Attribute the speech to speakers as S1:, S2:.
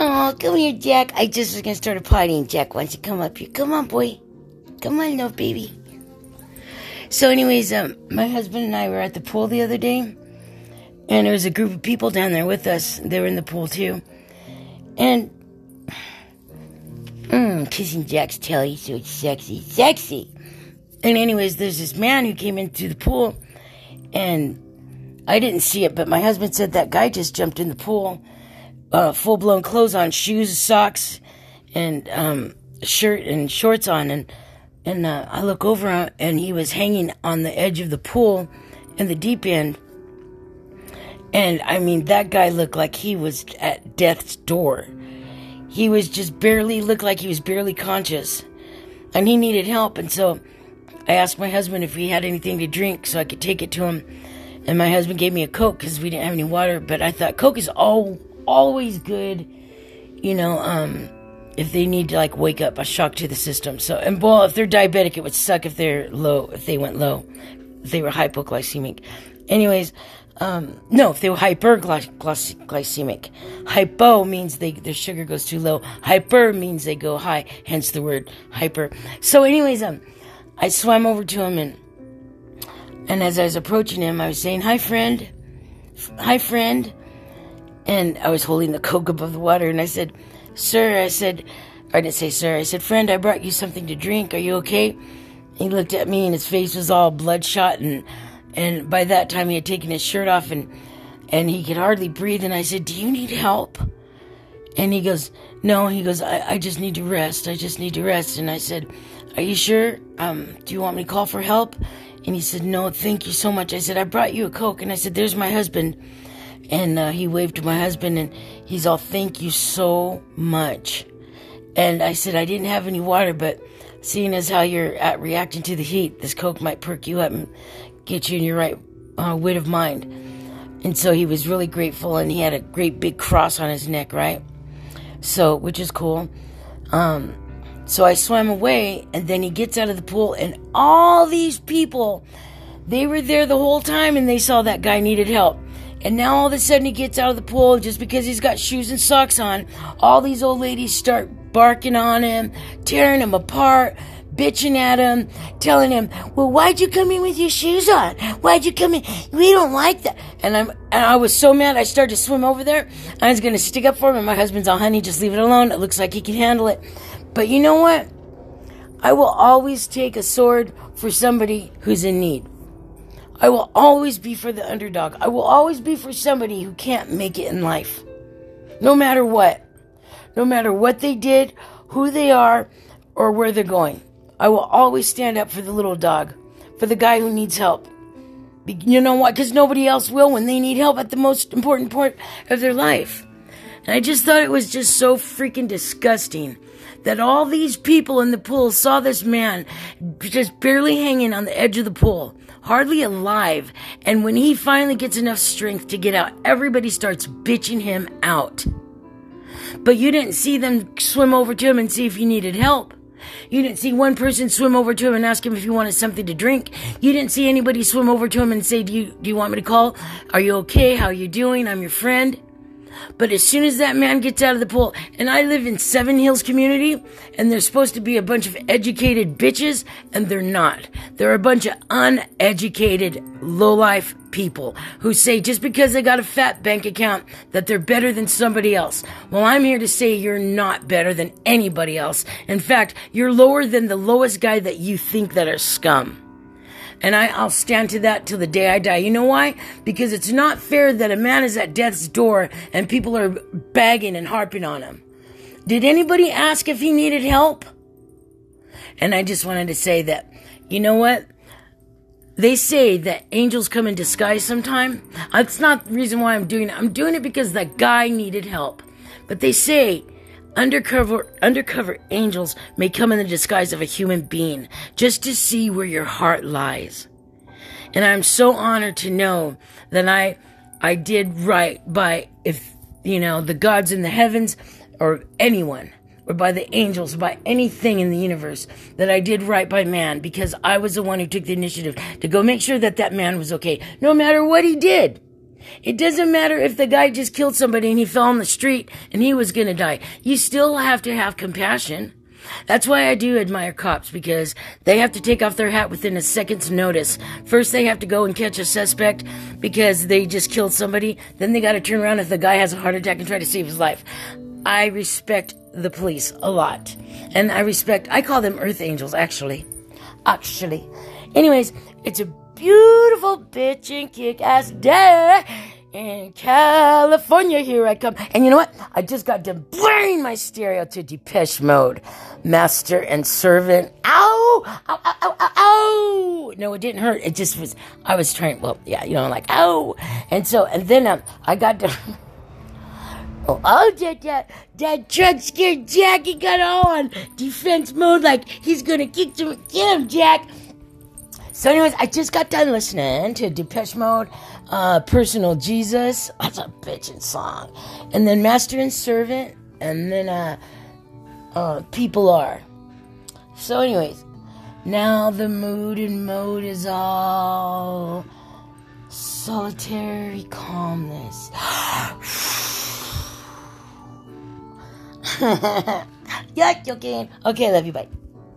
S1: Oh, come here, Jack. I just was gonna start a partying. Jack wants to come up here. Come on, boy. Come on, little baby. So, anyways, um, my husband and I were at the pool the other day, and there was a group of people down there with us. They were in the pool too, and mm, kissing Jack's tail. He's so sexy, sexy. And anyways, there's this man who came into the pool, and I didn't see it, but my husband said that guy just jumped in the pool, uh, full blown clothes on, shoes, socks, and um, shirt and shorts on, and and uh, I look over and he was hanging on the edge of the pool in the deep end. And I mean, that guy looked like he was at death's door. He was just barely, looked like he was barely conscious. And he needed help. And so I asked my husband if he had anything to drink so I could take it to him. And my husband gave me a Coke because we didn't have any water. But I thought Coke is all, always good, you know, um, if they need to like wake up a shock to the system. So, and well, if they're diabetic, it would suck if they're low, if they went low, if they were hypoglycemic. Anyways, um, no, if they were hyperglycemic. Hypo means they, their sugar goes too low. Hyper means they go high, hence the word hyper. So anyways, um, I swam over to him and, and as I was approaching him, I was saying, hi friend, hi friend. And I was holding the Coke above the water and I said, Sir, I said, I didn't say sir, I said, friend, I brought you something to drink. Are you okay? He looked at me and his face was all bloodshot and, and by that time he had taken his shirt off and, and he could hardly breathe. And I said, do you need help? And he goes, no, he goes, I, I just need to rest. I just need to rest. And I said, are you sure? Um, do you want me to call for help? And he said, no, thank you so much. I said, I brought you a Coke. And I said, there's my husband. And uh, he waved to my husband and he's all, thank you so much. And I said, I didn't have any water, but seeing as how you're at reacting to the heat, this Coke might perk you up and get you in your right uh, wit of mind. And so he was really grateful and he had a great big cross on his neck, right? So, which is cool. Um, so I swam away and then he gets out of the pool and all these people, they were there the whole time and they saw that guy needed help. And now all of a sudden he gets out of the pool just because he's got shoes and socks on. All these old ladies start barking on him, tearing him apart, bitching at him, telling him, "Well, why'd you come in with your shoes on? Why'd you come in? We don't like that." And I'm and I was so mad. I started to swim over there. I was gonna stick up for him, and my husband's all, "Honey, just leave it alone. It looks like he can handle it." But you know what? I will always take a sword for somebody who's in need. I will always be for the underdog. I will always be for somebody who can't make it in life. No matter what. No matter what they did, who they are, or where they're going. I will always stand up for the little dog, for the guy who needs help. You know what? Because nobody else will when they need help at the most important part of their life. And I just thought it was just so freaking disgusting that all these people in the pool saw this man just barely hanging on the edge of the pool hardly alive. And when he finally gets enough strength to get out, everybody starts bitching him out. But you didn't see them swim over to him and see if he needed help. You didn't see one person swim over to him and ask him if he wanted something to drink. You didn't see anybody swim over to him and say, "Do you do you want me to call? Are you okay? How are you doing? I'm your friend." But as soon as that man gets out of the pool, and I live in Seven Hills community, and they're supposed to be a bunch of educated bitches, and they're not. They're a bunch of uneducated, low-life people who say just because they got a fat bank account that they're better than somebody else. Well, I'm here to say you're not better than anybody else. In fact, you're lower than the lowest guy that you think that are scum. And I, I'll stand to that till the day I die. You know why? Because it's not fair that a man is at death's door and people are bagging and harping on him. Did anybody ask if he needed help? And I just wanted to say that, you know what? They say that angels come in disguise sometime. That's not the reason why I'm doing it. I'm doing it because that guy needed help. But they say Undercover, undercover angels may come in the disguise of a human being just to see where your heart lies. And I'm so honored to know that I, I did right by, if, you know, the gods in the heavens or anyone or by the angels, or by anything in the universe, that I did right by man because I was the one who took the initiative to go make sure that that man was okay, no matter what he did. It doesn't matter if the guy just killed somebody and he fell on the street and he was gonna die. You still have to have compassion. That's why I do admire cops because they have to take off their hat within a second's notice. First, they have to go and catch a suspect because they just killed somebody. Then they got to turn around if the guy has a heart attack and try to save his life. I respect the police a lot. And I respect, I call them earth angels, actually. Actually. Anyways, it's a beautiful bitch and kick ass day in California. Here I come. And you know what? I just got to bring my stereo to Depeche Mode. Master and servant. Ow! Ow, ow, ow, ow, ow! No, it didn't hurt. It just was, I was trying, well, yeah, you know, like, ow! And so, and then um, I got to, Oh, oh, that, that, that drug scared Jack, he got on defense mode like he's gonna kick him, get him, Jack. So, anyways, I just got done listening to Depeche Mode, uh, Personal Jesus. That's a bitchin' song. And then Master and Servant, and then, uh, uh, People Are. So, anyways, now the mood and mode is all solitary calmness. yeah, joking. Okay, love you. Bye.